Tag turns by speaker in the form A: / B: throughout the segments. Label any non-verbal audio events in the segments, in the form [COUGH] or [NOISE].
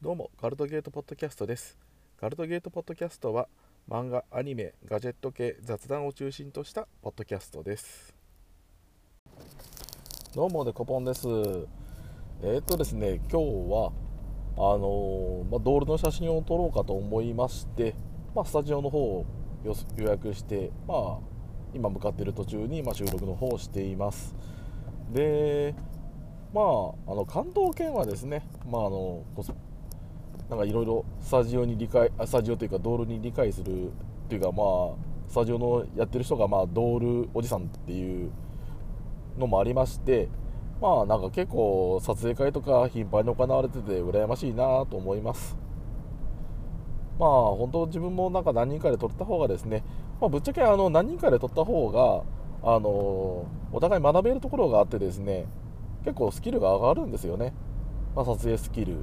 A: どうもガルトゲートポッドキャストです。ガルトゲートポッドキャストは漫画アニメガジェット系雑談を中心としたポッドキャストです。どうもデコポンです。えー、っとですね今日はあのー、まあ、ドールの写真を撮ろうかと思いまして、まあ、スタジオの方を予約してまあ今向かっている途中に、ま、収録の方をしています。でまあ、あの関東圏はですね、まあ、あのなんかいろいろスタジオに理解スタジオというかドールに理解するっていうかまあスタジオのやってる人がまあドールおじさんっていうのもありましてまあなんか結構撮影会とか頻繁に行われてて羨ましいなと思います。まあ本当自分もなんか何人かで撮った方がですね、まあ、ぶっちゃけあの何人かで撮った方があのお互い学べるところがあってですね結構スキルが上がるんですよね、まあ、撮影スキル。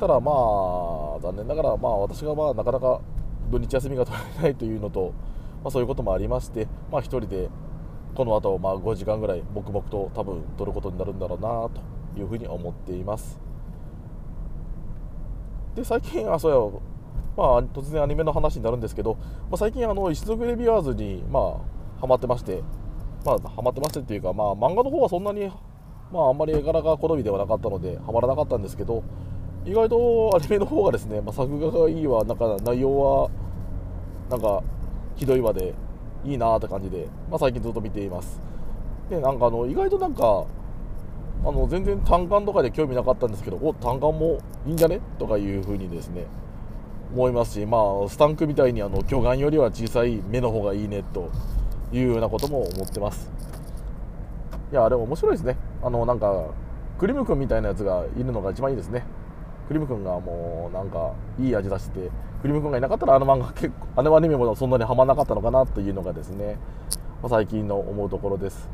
A: ただまあ残念ながらまあ私がまあなかなか土日休みが取れないというのと、まあ、そういうこともありましてまあ一人でこの後まあ5時間ぐらい黙々と多分取ることになるんだろうなというふうに思っています。で最近あそうやまあ突然アニメの話になるんですけど、まあ、最近あの一族レビュアーズにまあハマってましてまあハマってましてっていうかまあ漫画の方はそんなにまああんまり絵柄が好みではなかったのでハマらなかったんですけど意外とアニメの方がですね、まあ、作画がいいわなんか内容はなんかひどいわでいいなーって感じで、まあ、最近ずっと見ています。でなんかあの意外となんかあの全然単管とかで興味なかったんですけどお単管もいいんじゃね？とかいう風にですね思いますしまあスタンクみたいにあの巨岩よりは小さい目の方がいいねというようなことも思ってます。いやでも面白いですね。あのなんかクリム君みたいなやつがいるのが一番いいですね。クリム君がもうなんかいい味出しててクリム君がいなかったらあの漫画結構あのアニメもそんなにはまらなかったのかなというのがですね、最近の思うところです。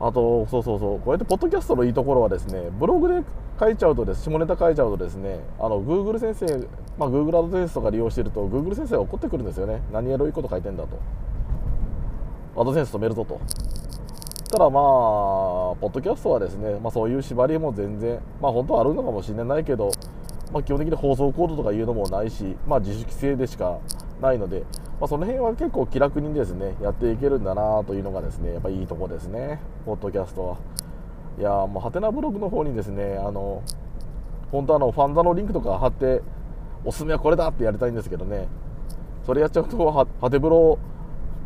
A: あとそうそうそうこうやってポッドキャストのいいところはですねブログで書いちゃうとです下ネタ書いちゃうとですねあの Google 先生、まあ、Google アドセンスとか利用してると Google 先生が怒ってくるんですよね。何エロいこと書いてんだと。アドセンス止めるぞと。ただまあ、ポッドキャストはですね、まあ、そういう縛りも全然、まあ、本当はあるのかもしれないけど、まあ、基本的に放送コードとかいうのもないし、まあ、自主規制でしかないので、まあ、その辺は結構気楽にですねやっていけるんだなというのがですねやっぱいいとこですね、ポッドキャストは。いやもうハテナブログの方にですねあの本当あのファンザのリンクとか貼っておすすめはこれだってやりたいんですけどねそれやっちゃうとハテブロ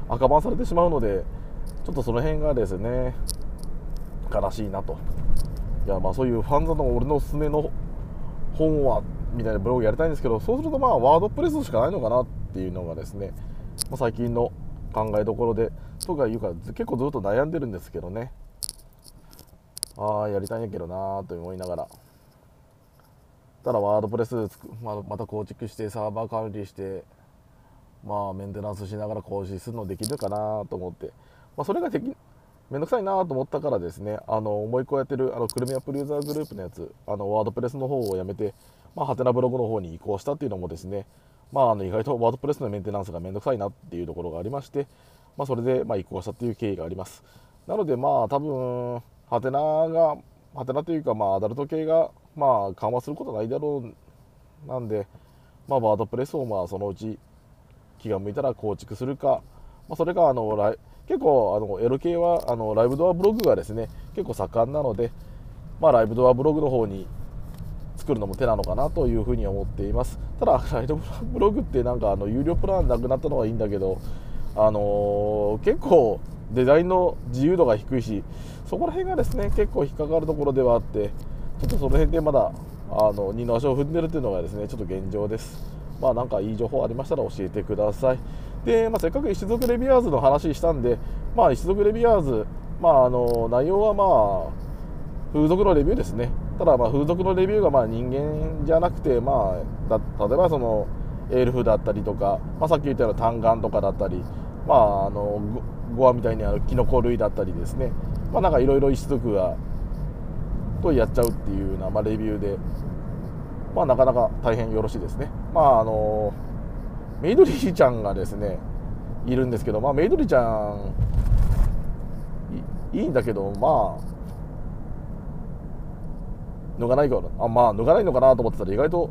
A: 赤バンされてしまうのでちょっとその辺がですね悲しいなと。いやまあそういうファンザの俺のおすすめの本はみたいなブログやりたいんですけどそうするとまあワードプレスしかないのかなっていうのがですね、まあ、最近の考えどころでとかいうか結構ずっと悩んでるんですけどね。ああやりたいんやけどなと思いながら。ただワードプレスままた構築してサーバー管理してまあメンテナンスしながら更新するのできるかなと思って。まあ、それができめんどくさいなと思ったからですねあのもう一個やってるあのクルミアプリユーザーグループのやつあのワードプレスの方をやめて、まあ、ハテナブログの方に移行したっていうのもですね、まあ、あの意外とワードプレスのメンテナンスがめんどくさいなっていうところがありまして、まあ、それでま移行したっていう経緯があります。なのでまあ多分ハテナがハテナというかまあアダルト系がまあ緩和することはないだろうなんで、まあ、ワードプレスをまあそのうち気が向いたら構築するか、まあ、それかあの結構あのエロ系はあのライブドアブログがですね結構盛んなので、まあ、ライブドアブログの方に作るのも手なのかなというふうに思っています。ただ [LAUGHS] ライブブログってなんかあの有料プランなくなったのはいいんだけどあのー、結構デザインの自由度が低いしそこら辺がですね結構引っかかるところではあってちょっとその辺でまだあの二の足を踏んでるっていうのがですねちょっと現状です。まあなんかいい情報ありましたら教えてください。で、まあ、せっかく一族レビュアーズの話したんで、まあ、一族レビュアーズ、まあ、あの内容はまあ風俗のレビューですねただまあ風俗のレビューがまあ人間じゃなくて、まあ、例えばそのエルフだったりとか、まあ、さっき言ったような単眼とかだったり、まあ、あのゴアみたいにあのキノコ類だったりですね、まあ、なんかいろいろ一族がとやっちゃうっていうような、まあ、レビューで、まあ、なかなか大変よろしいですね。まああのメイドリーちゃんがですねいるんですけど、まあ、メイドリーちゃんいいんだけどまあ脱がないからあまあ脱がないのかなと思ってたら意外と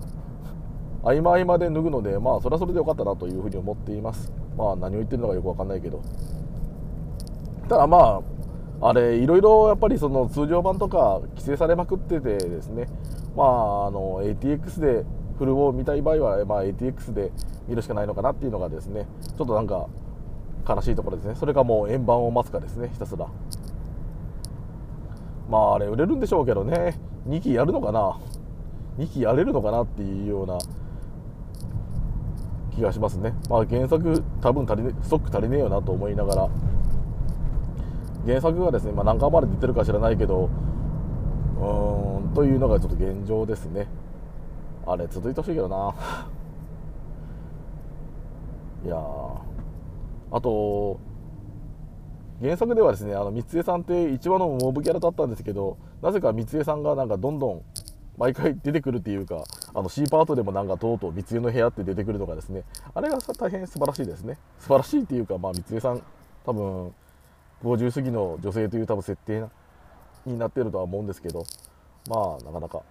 A: 合間合間で脱ぐのでまあそれはそれでよかったなというふうに思っています。まあ何を言ってるのかよくわかんないけど。ただまああれいろいろやっぱりその通常版とか規制されまくっててですねまああの ATX でフルを見たい場合は、まあ、ATX で見るしかないのかなっていうのがですねちょっとなんか悲しいところですね。それかもう円盤を待つかですねひたすら。まああれ売れるんでしょうけどね。2期やるのかな。2期やれるのかなっていうような気がしますね。まあ原作多分足り、ね、ストック足りねえよなと思いながら。原作がですね、まあ、何巻まで出てるか知らないけどうーんというのがちょっと現状ですね。あれ続いてほしいけどな。[LAUGHS] いやあと原作ではですねあの三江さんって1話のモブキャラだったんですけどなぜか三江さんがなんかどんどん毎回出てくるっていうかあの C パートでもなんかとうとう三江の部屋って出てくるとかですね。あれが大変素晴らしいですね。素晴らしいっていうかまあ三江さん多分50過ぎの女性という多分設定になってるとは思うんですけど。まあなかなか。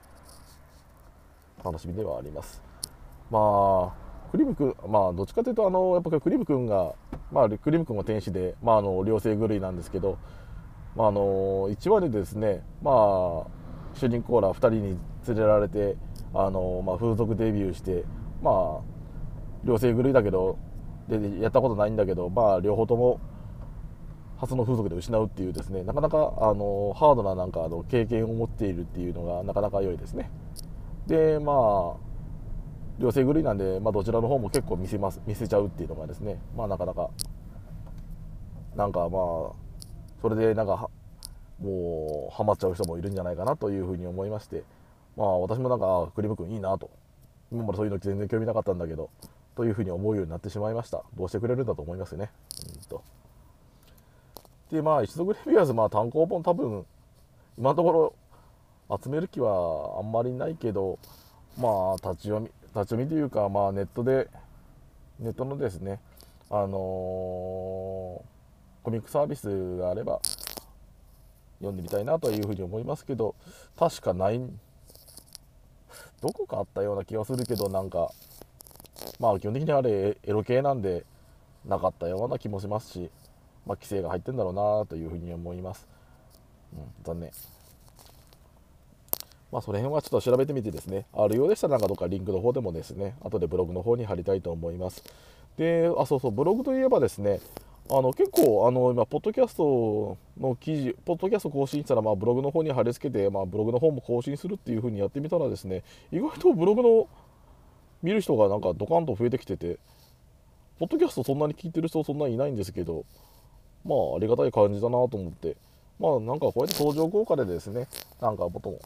A: 楽しみではあります。まあクリム君まあどっちかというとあのやっぱクリム君がまあクリム君は天使でまああの両性狂いなんですけどまああの1話でですねまあ主人公ら2人に連れられてあの、まあ、風俗デビューしてまあ両性狂いだけどでやったことないんだけどまあ両方とも初の風俗で失うっていうですねなかなかあのハードななんかあの経験を持っているっていうのがなかなか良いですね。でまあ両性狂いなんで、まあ、どちらの方も結構見せます見せちゃうっていうのがですねまあなかなかなんかまあそれでなんかもうハマっちゃう人もいるんじゃないかなというふうに思いましてまあ私もなんかクリーム君いいなと。今までそういうの全然興味なかったんだけどというふうに思うようになってしまいました。どうしてくれるんだと思いますね。うんと。でまあ一族レビュアーズまあ単行本多分今のところ集める気はあんまりないけどまあ立ち読み立ち読みというか、まあ、ネットでネットのですねあのー、コミックサービスがあれば読んでみたいなというふうに思いますけど確かないどこかあったような気がするけどなんかまあ基本的にあれエロ系なんでなかったような気もしますし、まあ、規制が入ってんだろうなというふうに思います、うん、残念。まあ、その辺はちょっと調べてみてですね、あるようでしたらなんかどっかリンクの方でもですね、後でブログの方に貼りたいと思います。で、あ、そうそう、ブログといえばですね、あの結構、あの今、ポッドキャストの記事、ポッドキャスト更新したら、まあ、ブログの方に貼り付けて、まあ、ブログの方も更新するっていう風にやってみたらですね、意外とブログの見る人がなんかドカンと増えてきてて、ポッドキャストそんなに聞いてる人そんなにいないんですけど、まあ、ありがたい感じだなと思って、まあ、なんかこうやって登場効果でですね、なんかもっと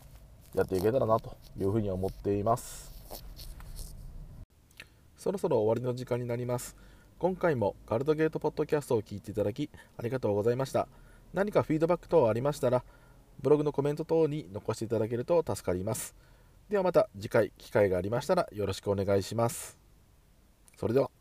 A: やっていけたらなというふうに思っています。そろそろ終わりの時間になります。今回もガルドゲートポッドキャストを聞いていただきありがとうございました。何かフィードバック等ありましたらブログのコメント等に残していただけると助かります。ではまた次回機会がありましたらよろしくお願いします。それでは。